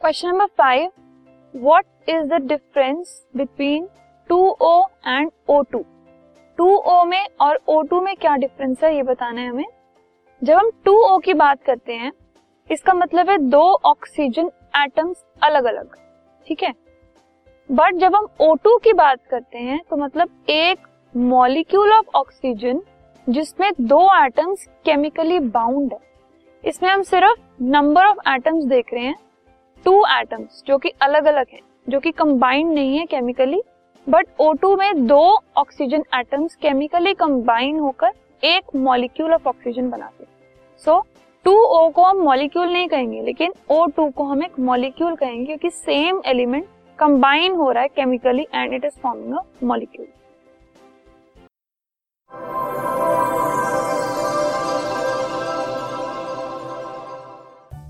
Question number five what is the difference between two O and O two two O में और O two में क्या difference है, ये बताना है हमें। जब हम टू ओ की बात करते हैं, इसका मतलब है दो ऑक्सीजन एटम्स अलग अलग ठीक है? बट जब हम O2 की बात करते हैं तो मतलब एक मॉलिक्यूल ऑफ़ ऑक्सीजन जिसमें दो एटम्स केमिकली बाउंड है। इसमें हम सिर्फ़ नंबर ऑफ़ एटम्स देख रहे हैं। टू एटम्स जो कि अलग अलग हैं, जो कि कंबाइंड नहीं है केमिकली बट O2 में दो ऑक्सीजन एटम्स केमिकली कंबाइन होकर एक मॉलिक्यूल ऑफ़ ऑक्सीजन बनाते हैं। सो टू ओ को हम मॉलिक्यूल नहीं कहेंगे, लेकिन ओ टू को हम एक मॉलिक्यूल कहेंगे, क्योंकि सेम एलिमेंट कंबाइन हो रहा है chemically and it is forming a molecule